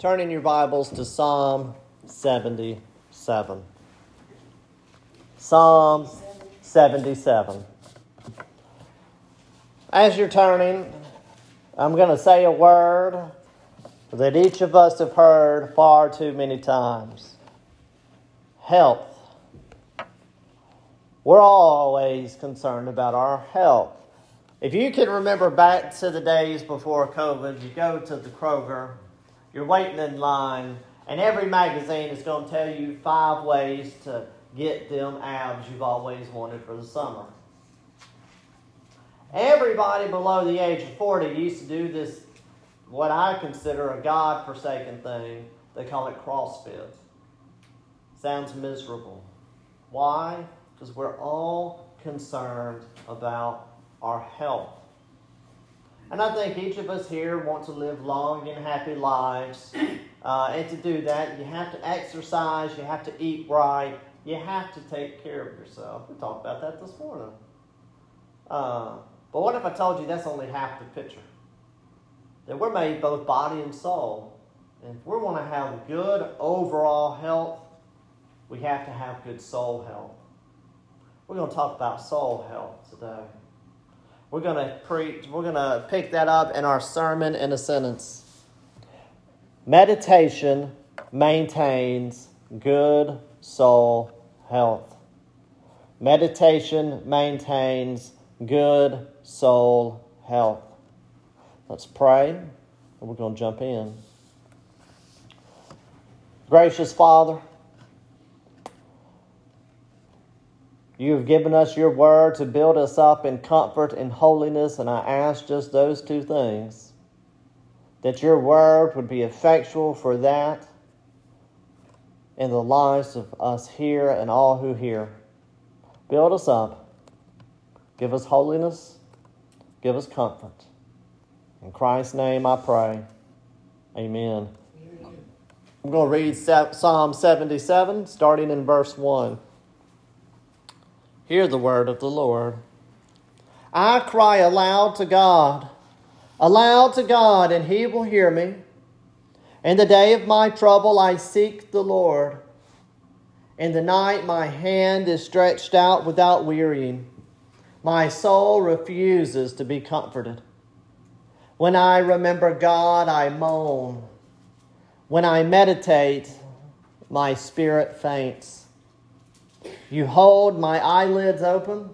Turn in your Bibles to Psalm 77. Psalm 77. As you're turning, I'm going to say a word that each of us have heard far too many times health. We're always concerned about our health. If you can remember back to the days before COVID, you go to the Kroger, you're waiting in line, and every magazine is going to tell you five ways to get them abs you've always wanted for the summer. Everybody below the age of 40 used to do this, what I consider a God forsaken thing. They call it CrossFit. Sounds miserable. Why? because we're all concerned about our health. And I think each of us here want to live long and happy lives. Uh, and to do that, you have to exercise, you have to eat right, you have to take care of yourself. We talked about that this morning. Uh, but what if I told you that's only half the picture? That we're made both body and soul. And if we want to have good overall health, we have to have good soul health. We're going to talk about soul health today. We're going to preach, we're going to pick that up in our sermon in a sentence. Meditation maintains good soul health. Meditation maintains good soul health. Let's pray, and we're going to jump in. Gracious Father, You have given us your word to build us up in comfort and holiness, and I ask just those two things that your word would be effectual for that in the lives of us here and all who hear. Build us up, give us holiness, give us comfort. In Christ's name I pray. Amen. I'm going to read Psalm 77, starting in verse 1. Hear the word of the Lord. I cry aloud to God, aloud to God, and he will hear me. In the day of my trouble, I seek the Lord. In the night, my hand is stretched out without wearying. My soul refuses to be comforted. When I remember God, I moan. When I meditate, my spirit faints. You hold my eyelids open.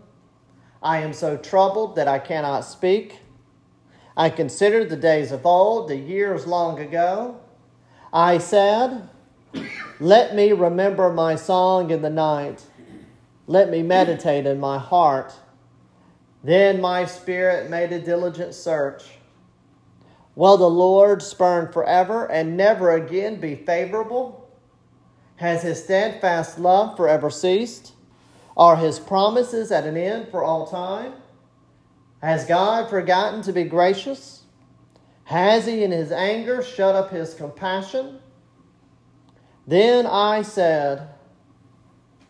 I am so troubled that I cannot speak. I considered the days of old, the years long ago. I said, Let me remember my song in the night. Let me meditate in my heart. Then my spirit made a diligent search. Will the Lord spurn forever and never again be favorable? Has his steadfast love forever ceased? Are his promises at an end for all time? Has God forgotten to be gracious? Has he in his anger shut up his compassion? Then I said,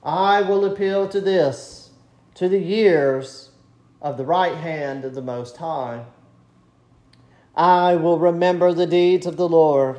I will appeal to this, to the years of the right hand of the Most High. I will remember the deeds of the Lord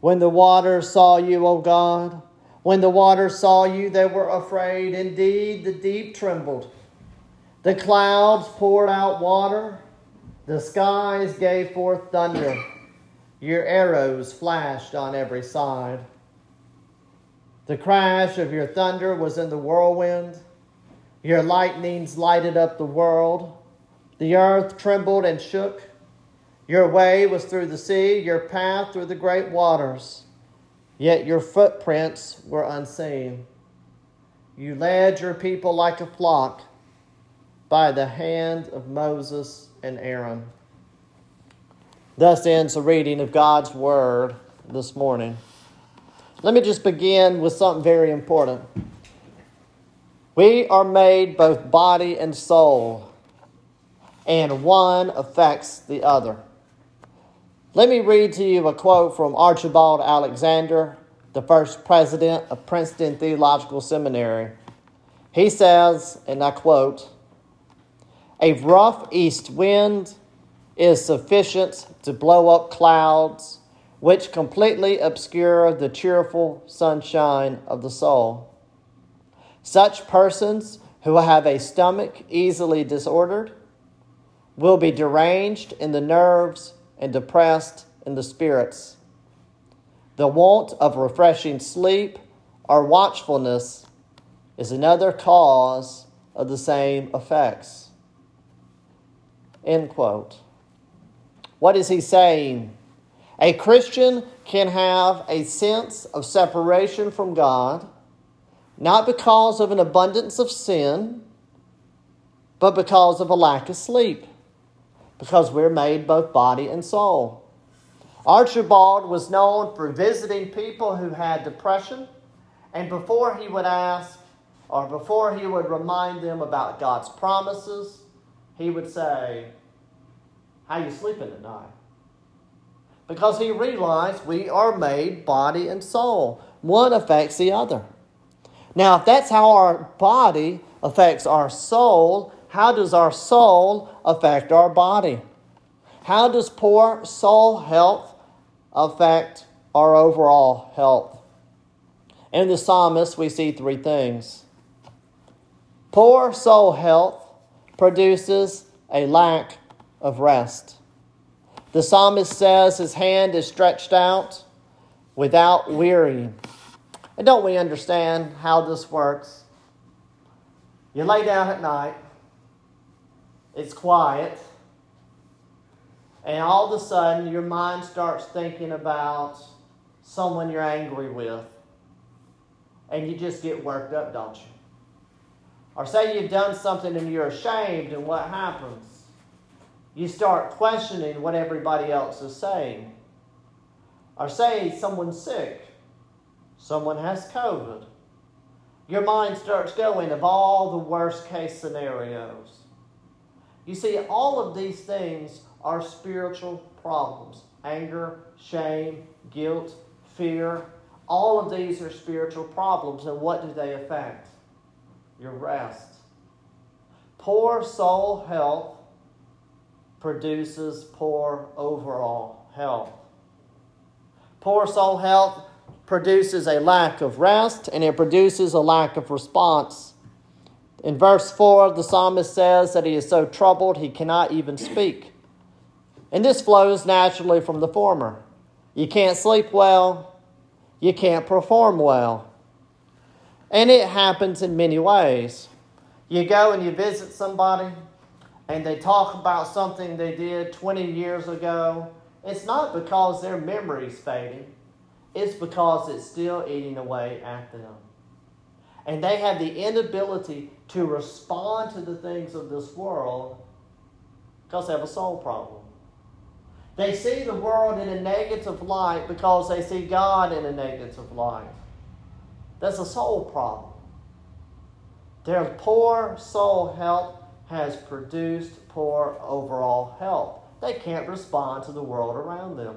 When the waters saw you, O God, when the waters saw you, they were afraid. Indeed, the deep trembled. The clouds poured out water. The skies gave forth thunder. Your arrows flashed on every side. The crash of your thunder was in the whirlwind. Your lightnings lighted up the world. The earth trembled and shook. Your way was through the sea, your path through the great waters, yet your footprints were unseen. You led your people like a flock by the hand of Moses and Aaron. Thus ends the reading of God's word this morning. Let me just begin with something very important. We are made both body and soul, and one affects the other. Let me read to you a quote from Archibald Alexander, the first president of Princeton Theological Seminary. He says, and I quote, A rough east wind is sufficient to blow up clouds which completely obscure the cheerful sunshine of the soul. Such persons who have a stomach easily disordered will be deranged in the nerves and depressed in the spirits. The want of refreshing sleep or watchfulness is another cause of the same effects. End quote. What is he saying? A Christian can have a sense of separation from God, not because of an abundance of sin, but because of a lack of sleep, because we're made both body and soul. Archibald was known for visiting people who had depression, and before he would ask, or before he would remind them about God's promises, he would say, How you sleeping tonight? because he realized we are made body and soul. One affects the other. Now, if that's how our body affects our soul, how does our soul affect our body? How does poor soul health affect our overall health? In the psalmist, we see three things. Poor soul health produces a lack of rest. The psalmist says his hand is stretched out without wearying. And don't we understand how this works? You lay down at night, it's quiet, and all of a sudden your mind starts thinking about someone you're angry with, and you just get worked up, don't you? Or say you've done something and you're ashamed, and what happens? you start questioning what everybody else is saying. Or say someone's sick, someone has COVID. Your mind starts going of all the worst case scenarios. You see, all of these things are spiritual problems anger, shame, guilt, fear. All of these are spiritual problems. And what do they affect? Your rest. Poor soul health produces poor overall health. Poor soul health produces a lack of rest and it produces a lack of response. In verse 4, the psalmist says that he is so troubled he cannot even speak. And this flows naturally from the former. You can't sleep well, you can't perform well. And it happens in many ways. You go and you visit somebody, and they talk about something they did 20 years ago, it's not because their memory's fading, it's because it's still eating away at them. And they have the inability to respond to the things of this world because they have a soul problem. They see the world in a negative light because they see God in a negative light. That's a soul problem. Their poor soul health has produced poor overall health. They can't respond to the world around them.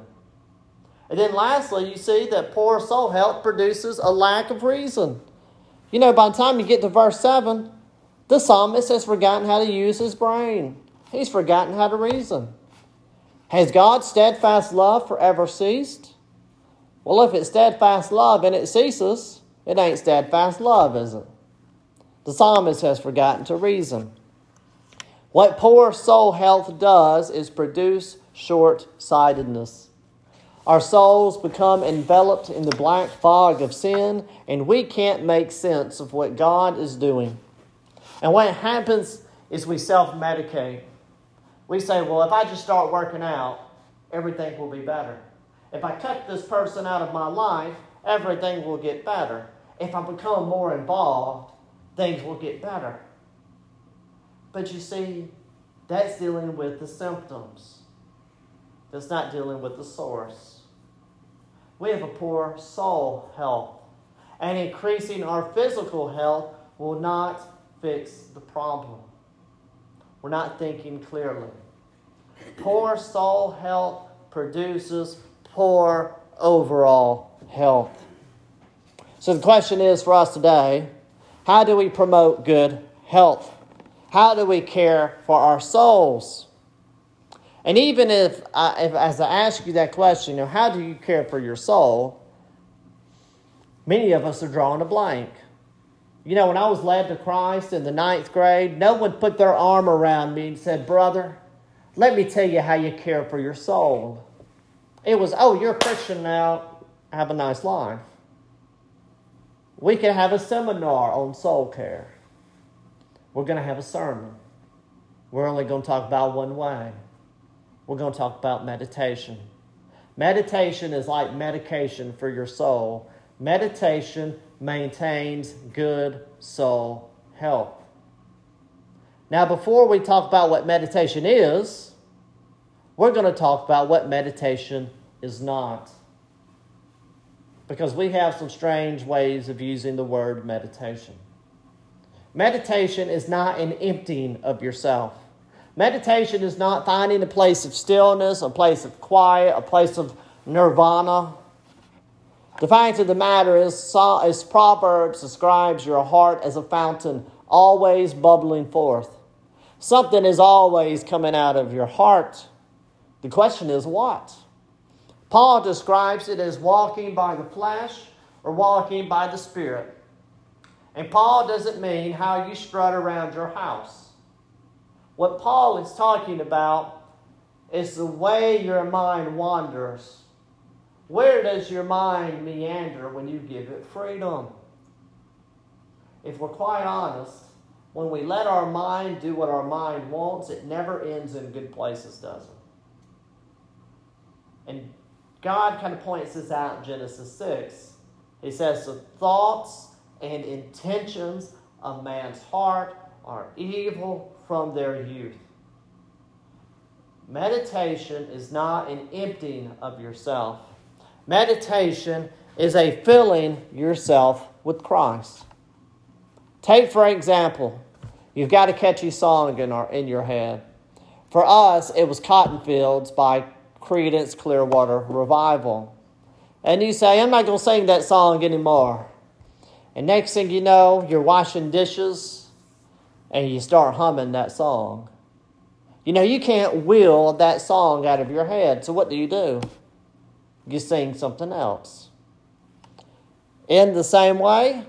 And then lastly, you see that poor soul health produces a lack of reason. You know, by the time you get to verse 7, the psalmist has forgotten how to use his brain. He's forgotten how to reason. Has God's steadfast love forever ceased? Well, if it's steadfast love and it ceases, it ain't steadfast love, is it? The psalmist has forgotten to reason. What poor soul health does is produce short sightedness. Our souls become enveloped in the black fog of sin, and we can't make sense of what God is doing. And what happens is we self medicate. We say, well, if I just start working out, everything will be better. If I cut this person out of my life, everything will get better. If I become more involved, things will get better. But you see, that's dealing with the symptoms. That's not dealing with the source. we have a poor soul health. And increasing our physical health will not fix the problem. We're not thinking clearly. Poor soul health produces poor overall health. So the question is for us today how do we promote good health? How do we care for our souls? And even if, I, if as I ask you that question, you know, how do you care for your soul? Many of us are drawing a blank. You know, when I was led to Christ in the ninth grade, no one put their arm around me and said, Brother, let me tell you how you care for your soul. It was, oh, you're a Christian now, have a nice life. We can have a seminar on soul care. We're going to have a sermon. We're only going to talk about one way. We're going to talk about meditation. Meditation is like medication for your soul. Meditation maintains good soul health. Now, before we talk about what meditation is, we're going to talk about what meditation is not. Because we have some strange ways of using the word meditation. Meditation is not an emptying of yourself. Meditation is not finding a place of stillness, a place of quiet, a place of nirvana. The fact of the matter is, as Proverbs describes your heart as a fountain, always bubbling forth. Something is always coming out of your heart. The question is what? Paul describes it as walking by the flesh or walking by the Spirit. And Paul doesn't mean how you strut around your house. What Paul is talking about is the way your mind wanders. Where does your mind meander when you give it freedom? If we're quite honest, when we let our mind do what our mind wants, it never ends in good places, does it? And God kind of points this out in Genesis 6. He says, The thoughts and intentions of man's heart are evil from their youth. Meditation is not an emptying of yourself. Meditation is a filling yourself with Christ. Take, for example, you've got a catchy song in, our, in your head. For us, it was Cotton Fields by Creedence Clearwater Revival. And you say, I'm not going to sing that song anymore. And next thing you know, you're washing dishes and you start humming that song. You know, you can't will that song out of your head. So what do you do? You sing something else. In the same way,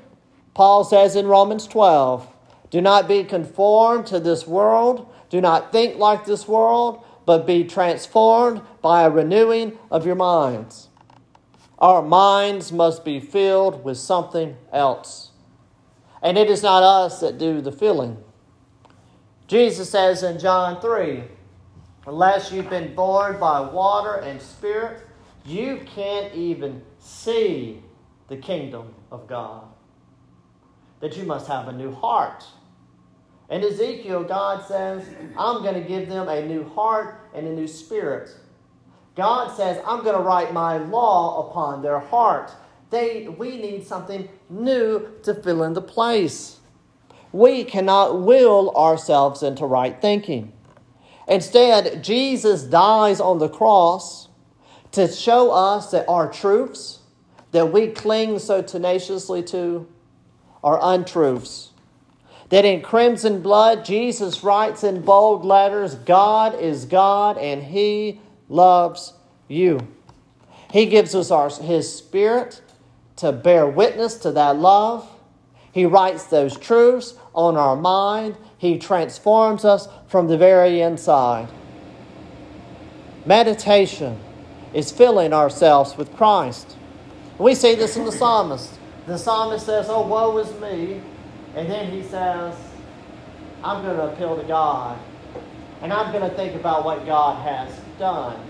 Paul says in Romans 12, do not be conformed to this world, do not think like this world, but be transformed by a renewing of your minds. Our minds must be filled with something else. And it is not us that do the filling. Jesus says in John 3 Unless you've been born by water and spirit, you can't even see the kingdom of God. That you must have a new heart. In Ezekiel, God says, I'm going to give them a new heart and a new spirit. God says, I'm going to write my law upon their heart. They, we need something new to fill in the place we cannot will ourselves into right thinking. Instead, Jesus dies on the cross to show us that our truths that we cling so tenaciously to are untruths. That in crimson blood, Jesus writes in bold letters God is God and He loves you. He gives us our, His Spirit to bear witness to that love. He writes those truths on our mind. He transforms us from the very inside. Meditation is filling ourselves with Christ. We see this in the psalmist. The psalmist says, Oh, woe is me. And then he says, I'm going to appeal to God. And I'm going to think about what God has done.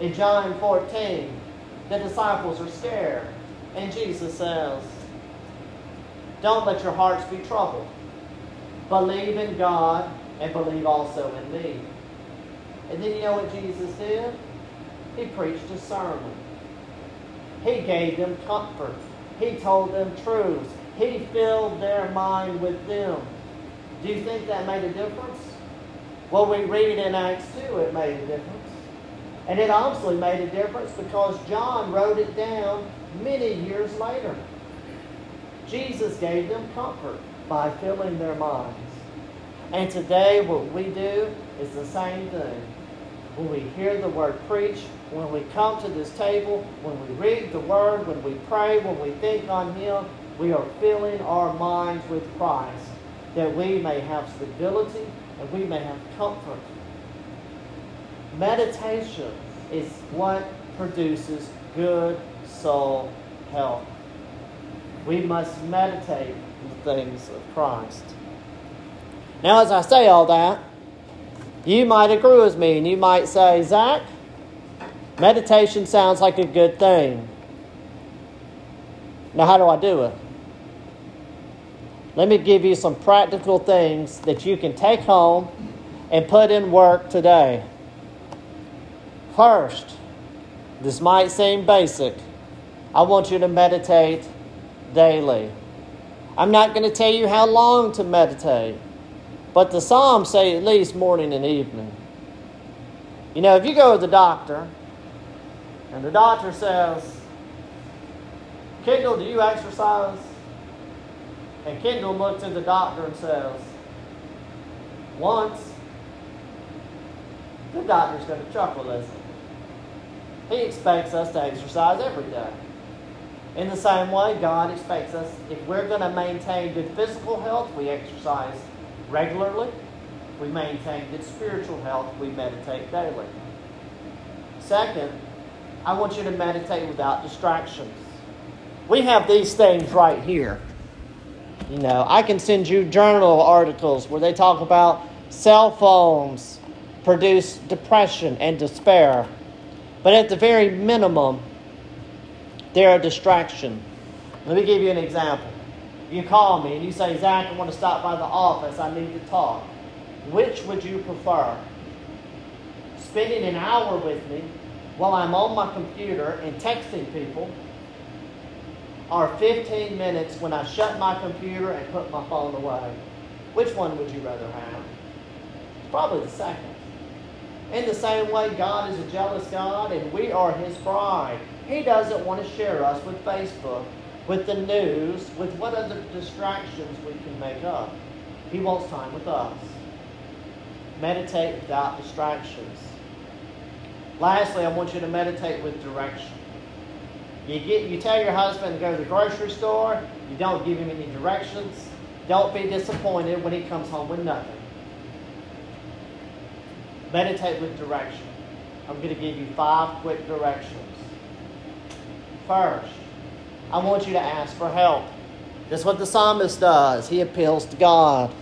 In John 14, the disciples are scared. And Jesus says, don't let your hearts be troubled. Believe in God and believe also in me. And then you know what Jesus did? He preached a sermon. He gave them comfort. He told them truths. He filled their mind with them. Do you think that made a difference? Well, we read in Acts 2, it made a difference. And it obviously made a difference because John wrote it down many years later. Jesus gave them comfort by filling their minds. And today, what we do is the same thing. When we hear the word preached, when we come to this table, when we read the word, when we pray, when we think on Him, we are filling our minds with Christ that we may have stability and we may have comfort. Meditation is what produces good soul health. We must meditate on the things of Christ. Now, as I say all that, you might agree with me and you might say, Zach, meditation sounds like a good thing. Now, how do I do it? Let me give you some practical things that you can take home and put in work today. First, this might seem basic. I want you to meditate daily. I'm not going to tell you how long to meditate, but the Psalms say at least morning and evening. You know, if you go to the doctor and the doctor says, Kendall, do you exercise? And Kendall looks at the doctor and says, Once. The doctor's going to chuckle, doesn't he? He expects us to exercise every day. In the same way, God expects us, if we're going to maintain good physical health, we exercise regularly. We maintain good spiritual health, we meditate daily. Second, I want you to meditate without distractions. We have these things right here. You know, I can send you journal articles where they talk about cell phones produce depression and despair. But at the very minimum, they're a distraction. Let me give you an example. You call me and you say, Zach, I want to stop by the office. I need to talk. Which would you prefer? Spending an hour with me while I'm on my computer and texting people or 15 minutes when I shut my computer and put my phone away? Which one would you rather have? Probably the second. In the same way, God is a jealous God and we are His bride. He doesn't want to share us with Facebook, with the news, with what other distractions we can make up. He wants time with us. Meditate without distractions. Lastly, I want you to meditate with direction. You get you tell your husband to go to the grocery store, you don't give him any directions. Don't be disappointed when he comes home with nothing. Meditate with direction. I'm going to give you five quick directions. First, I want you to ask for help. That's what the psalmist does. He appeals to God.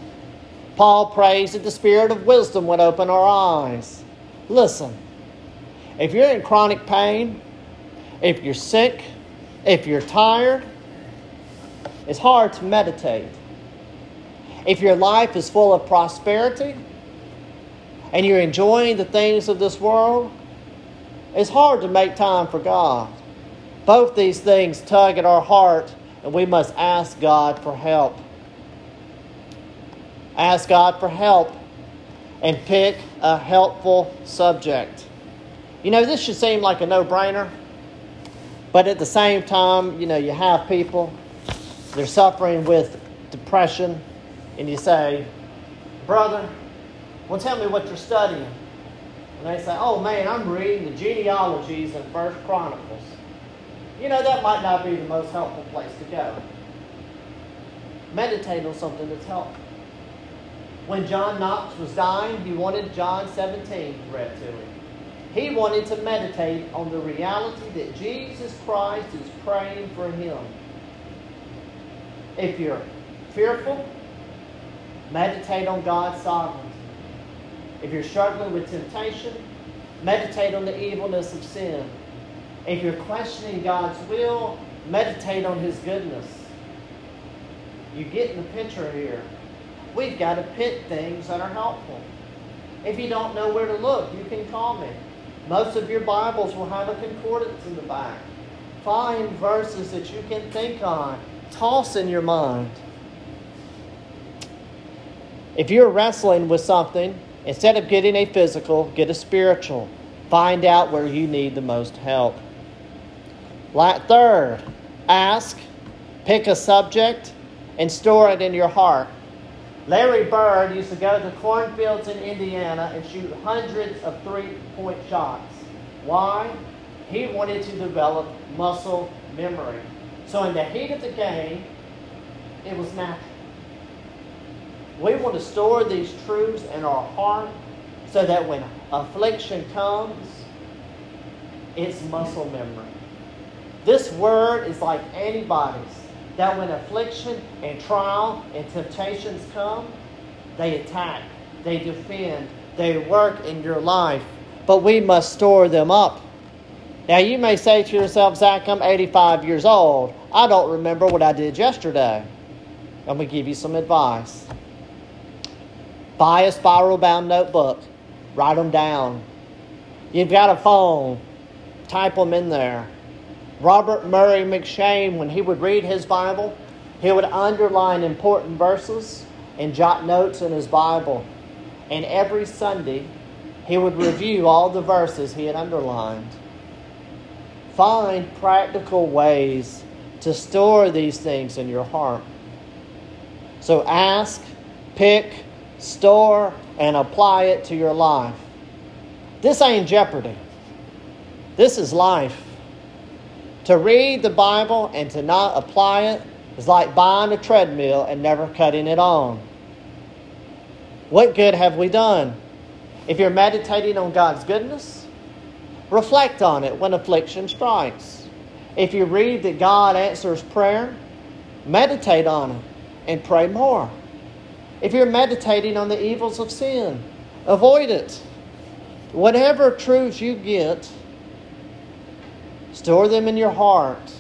Paul prays that the spirit of wisdom would open our eyes. Listen, if you're in chronic pain, if you're sick, if you're tired, it's hard to meditate. If your life is full of prosperity and you're enjoying the things of this world, it's hard to make time for God. Both these things tug at our heart, and we must ask God for help. Ask God for help and pick a helpful subject. You know, this should seem like a no brainer. But at the same time, you know, you have people, they're suffering with depression, and you say, Brother, well, tell me what you're studying. And they say, Oh man, I'm reading the genealogies in First Chronicles. You know, that might not be the most helpful place to go. Meditate on something that's helpful. When John Knox was dying, he wanted John 17 read to him. He wanted to meditate on the reality that Jesus Christ is praying for him. If you're fearful, meditate on God's sovereignty. If you're struggling with temptation, meditate on the evilness of sin. If you're questioning God's will, meditate on His goodness. You get in the picture here. We've got to pick things that are helpful. If you don't know where to look, you can call me. Most of your Bibles will have a concordance in the back. Find verses that you can think on, toss in your mind. If you're wrestling with something, instead of getting a physical, get a spiritual. Find out where you need the most help. Third, ask, pick a subject, and store it in your heart. Larry Bird used to go to cornfields in Indiana and shoot hundreds of three point shots. Why? He wanted to develop muscle memory. So, in the heat of the game, it was natural. We want to store these truths in our heart so that when affliction comes, it's muscle memory. This word is like antibodies that when affliction and trial and temptations come, they attack, they defend, they work in your life. But we must store them up. Now, you may say to yourself, Zach, I'm 85 years old. I don't remember what I did yesterday. I'm going to give you some advice. Buy a spiral bound notebook, write them down. You've got a phone, type them in there. Robert Murray M'Cheyne, when he would read his Bible, he would underline important verses and jot notes in his Bible. And every Sunday, he would review all the verses he had underlined. Find practical ways to store these things in your heart. So ask, pick, store, and apply it to your life. This ain't jeopardy. This is life. To read the Bible and to not apply it is like buying a treadmill and never cutting it on. What good have we done? If you're meditating on God's goodness, reflect on it when affliction strikes. If you read that God answers prayer, meditate on it and pray more. If you're meditating on the evils of sin, avoid it. Whatever truths you get, Store them in your heart.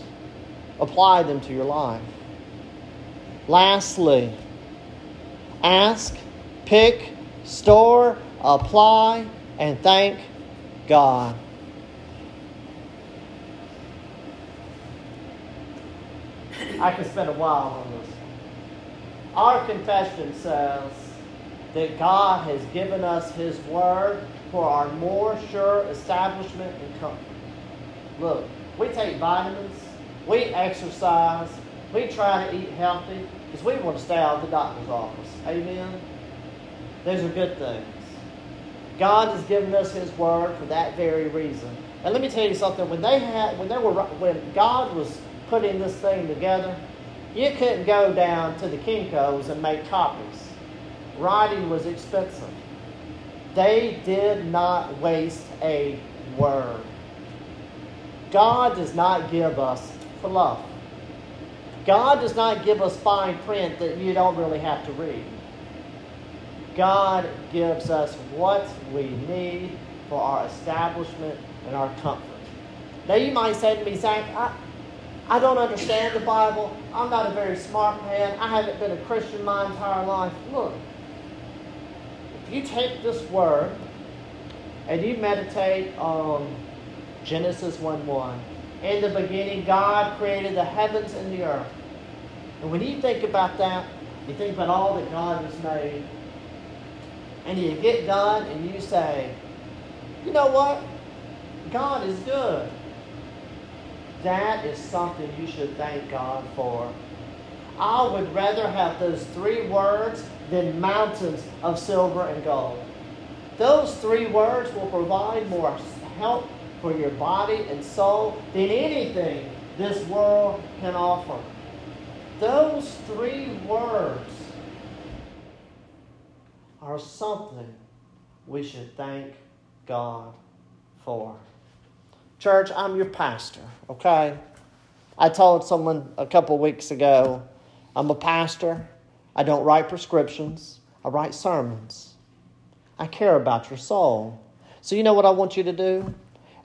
Apply them to your life. Lastly, ask, pick, store, apply, and thank God. I could spend a while on this. Our confession says that God has given us His Word for our more sure establishment and comfort. Look, we take vitamins, we exercise, we try to eat healthy because we want to stay out of the doctor's office. Amen? Those are good things. God has given us His Word for that very reason. And let me tell you something. When they had, when they were, when God was putting this thing together, you couldn't go down to the Kinko's and make copies. Writing was expensive. They did not waste a word. God does not give us fluff. God does not give us fine print that you don't really have to read. God gives us what we need for our establishment and our comfort. Now, you might say to me, Zach, I don't understand the Bible. I'm not a very smart man. I haven't been a Christian my entire life. Look, if you take this word and you meditate on Genesis 1 1. In the beginning, God created the heavens and the earth. And when you think about that, you think about all that God has made, and you get done and you say, you know what? God is good. That is something you should thank God for. I would rather have those three words than mountains of silver and gold. Those three words will provide more help for your body and soul than anything this world can offer. Those three words are something we should thank God for. Church, I'm your pastor, okay? I told someone a couple weeks ago, I'm a pastor. I don't write prescriptions, I write sermons. I care about your soul. So, you know what I want you to do?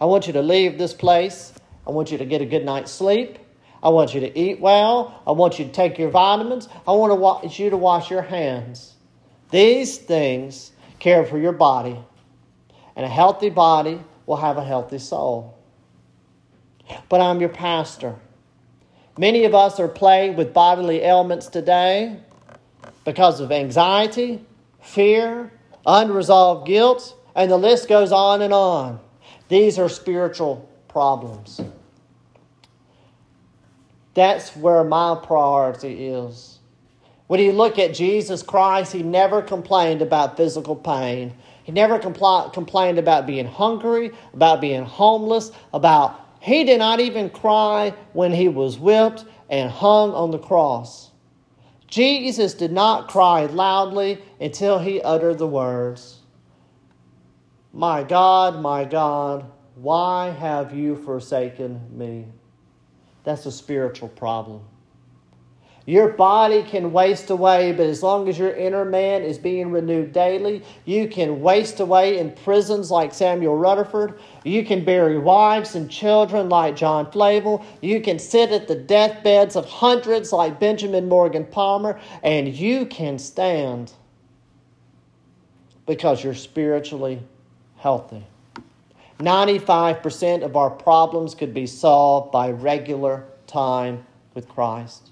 I want you to leave this place. I want you to get a good night's sleep. I want you to eat well. I want you to take your vitamins. I want, to want you to wash your hands. These things care for your body. And a healthy body will have a healthy soul. But I'm your pastor. Many of us are plagued with bodily ailments today because of anxiety, fear, unresolved guilt, and the list goes on and on. These are spiritual problems. That's where my priority is. When you look at Jesus Christ, he never complained about physical pain. He never compl- complained about being hungry, about being homeless, about he did not even cry when he was whipped and hung on the cross. Jesus did not cry loudly until he uttered the words, My God, my God, why have you forsaken me? That's a spiritual problem. Your body can waste away, but as long as your inner man is being renewed daily, you can waste away in prisons like Samuel Rutherford. You can bury wives and children like John Flavel. You can sit at the deathbeds of hundreds like Benjamin Morgan Palmer, and you can stand because you're spiritually healthy. 95% of our problems could be solved by regular time with Christ.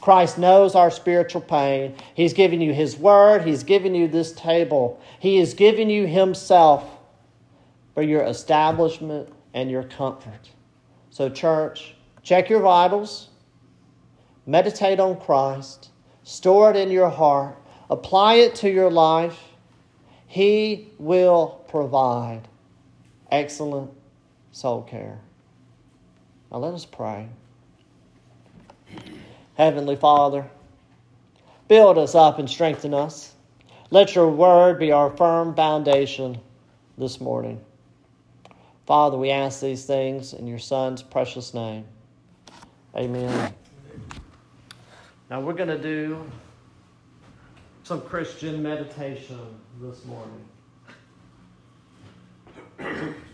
Christ knows our spiritual pain. He's given you His Word, He's given you this table. He has given you Himself for your establishment and your comfort. So, church, check your vitals, meditate on Christ, store it in your heart, apply it to your life. He will provide excellent soul care. Now, let us pray. Heavenly Father, build us up and strengthen us. Let your word be our firm foundation this morning. Father, we ask these things in your Son's precious name. Amen. Now we're going to do some Christian meditation this morning.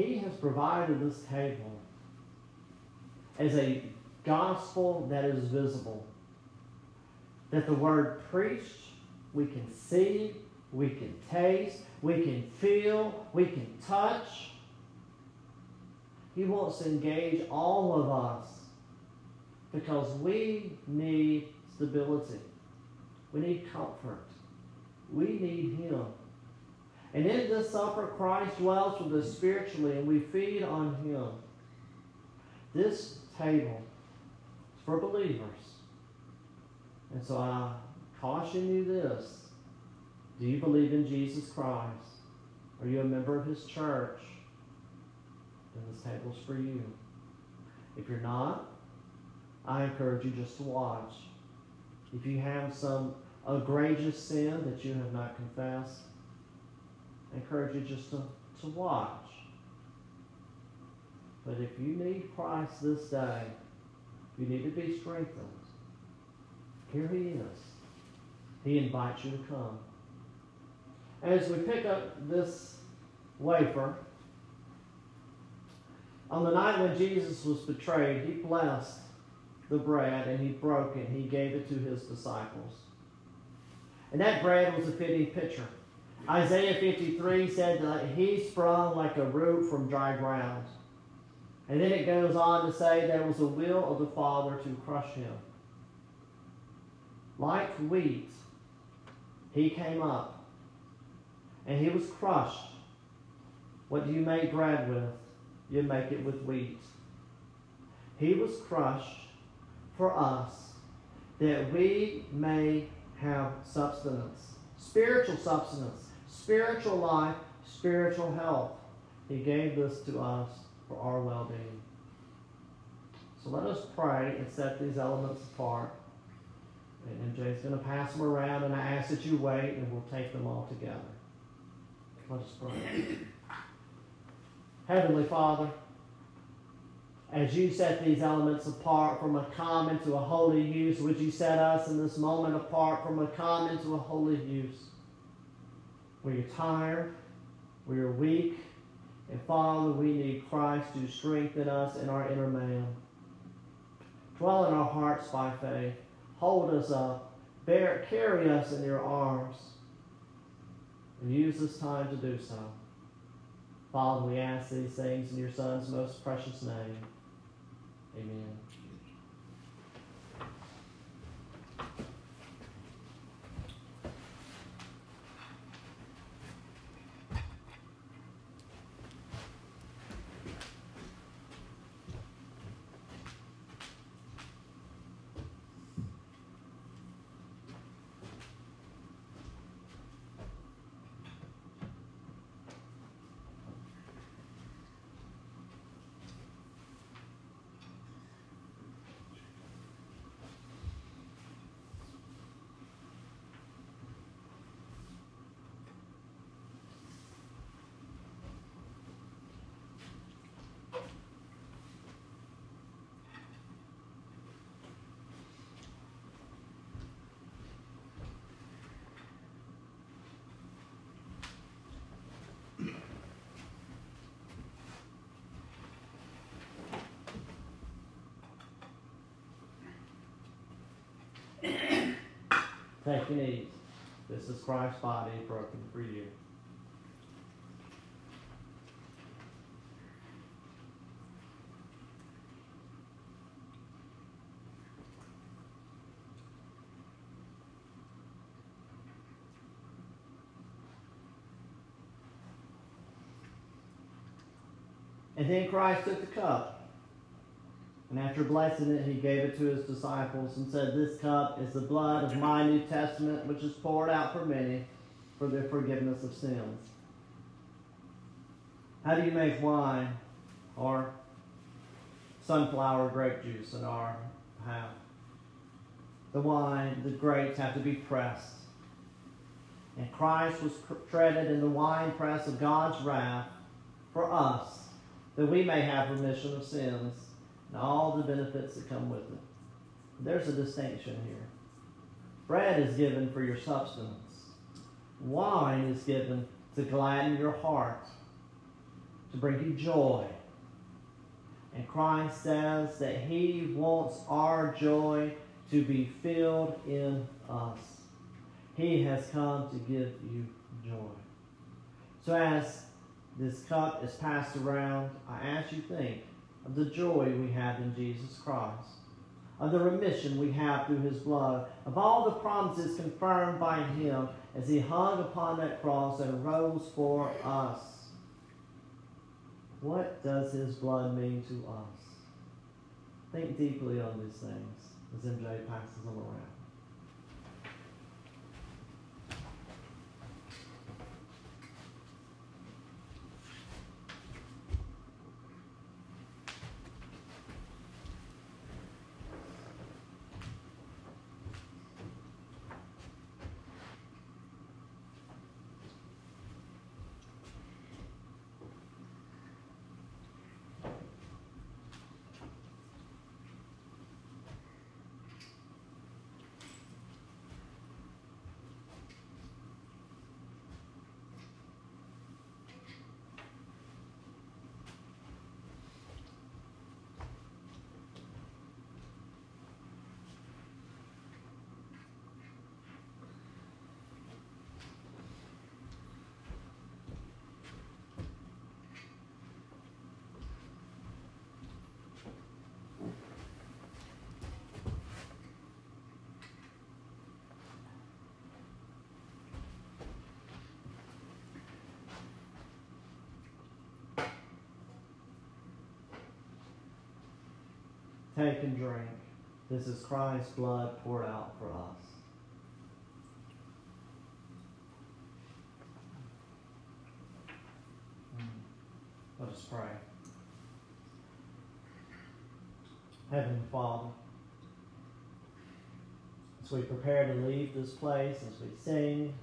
He has provided this table as a gospel that is visible. That the word preached, we can see, we can taste, we can feel, we can touch. He wants to engage all of us because we need stability. We need comfort. We need Him. And in this supper, Christ dwells with us spiritually, and we feed on Him. This table is for believers. And so I caution you this Do you believe in Jesus Christ? Are you a member of His church? Then this table's for you. If you're not, I encourage you just to watch. If you have some egregious sin that you have not confessed, I encourage you just to, to watch. But if you need Christ this day, you need to be strengthened. Here he is. He invites you to come. As we pick up this wafer, on the night when Jesus was betrayed, he blessed the bread and he broke it. He gave it to his disciples. And that bread was a fitting picture Isaiah 53 said that he sprung like a root from dry ground. And then it goes on to say there was a will of the Father to crush him. Like wheat, he came up and he was crushed. What do you make bread with? You make it with wheat. He was crushed for us that we may have substance, spiritual substance spiritual life, spiritual health. He gave this to us for our well being. So let us pray and set these elements apart. And MJ's going to pass them around, and I ask that you wait, and we'll take them all together. Let us pray. Heavenly Father, as you set these elements apart from a common to a holy use, would you set us in this moment apart from a common to a holy use? Where you're tired, where you're weak. And Father, we need Christ to strengthen us in our inner man. Dwell in our hearts by faith. Hold us up. bear, carry us in your arms and use this time to do so. Father, we ask these things in your Son's most precious name. Amen. Take your knees. This is Christ's body broken for you. And then Christ took the cup. And after blessing it, he gave it to his disciples and said, This cup is the blood of my New Testament, which is poured out for many for the forgiveness of sins. How do you make wine or sunflower grape juice in our house? The wine, the grapes have to be pressed. And Christ was treaded in the wine press of God's wrath for us, that we may have remission of sins and all the benefits that come with it. There's a distinction here. Bread is given for your substance. Wine is given to gladden your heart, to bring you joy. And Christ says that He wants our joy to be filled in us. He has come to give you joy. So as this cup is passed around, I ask you think, of the joy we have in Jesus Christ, of the remission we have through his blood, of all the promises confirmed by him as he hung upon that cross and rose for us. What does his blood mean to us? Think deeply on these things as MJ passes them around. Take and drink. This is Christ's blood poured out for us. Hmm. Let us pray. Heavenly Father, as we prepare to leave this place, as we sing,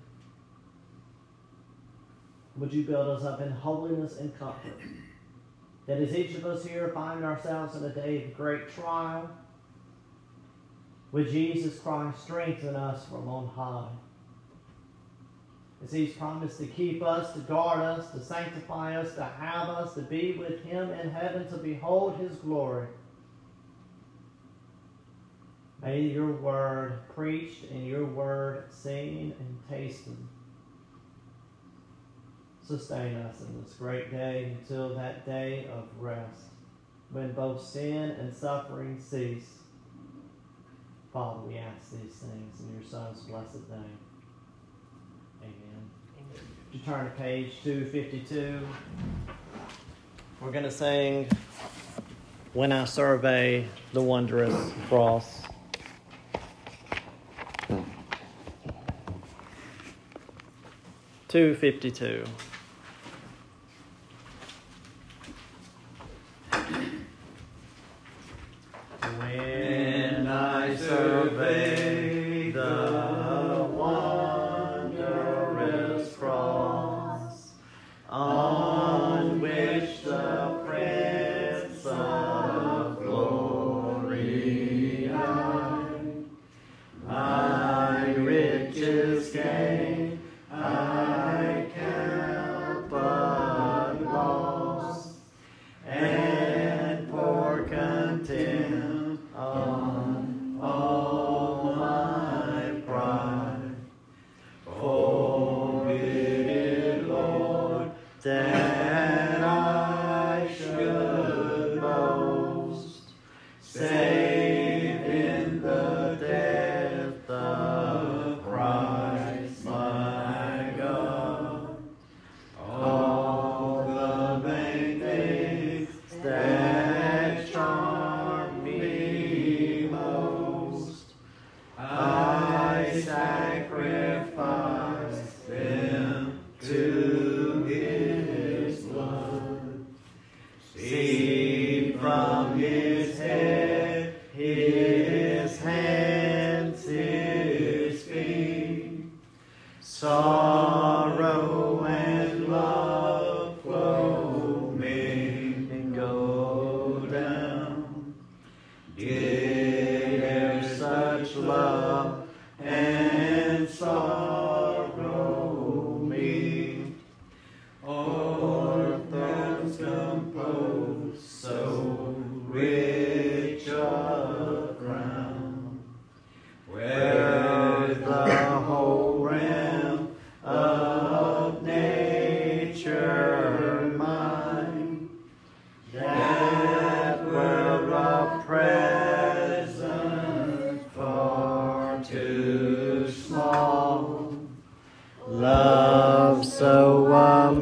would you build us up in holiness and comfort? That as each of us here find ourselves in a day of great trial, would Jesus Christ strengthen us from on high? As He's promised to keep us, to guard us, to sanctify us, to have us, to be with Him in heaven, to behold His glory. May your word preached and your word seen and tasted sustain us in this great day until that day of rest, when both sin and suffering cease. Father, we ask these things in your Son's blessed name. Amen. Amen. you turn to page 252, we're going to sing When I Survey the Wondrous Cross. Two fifty two.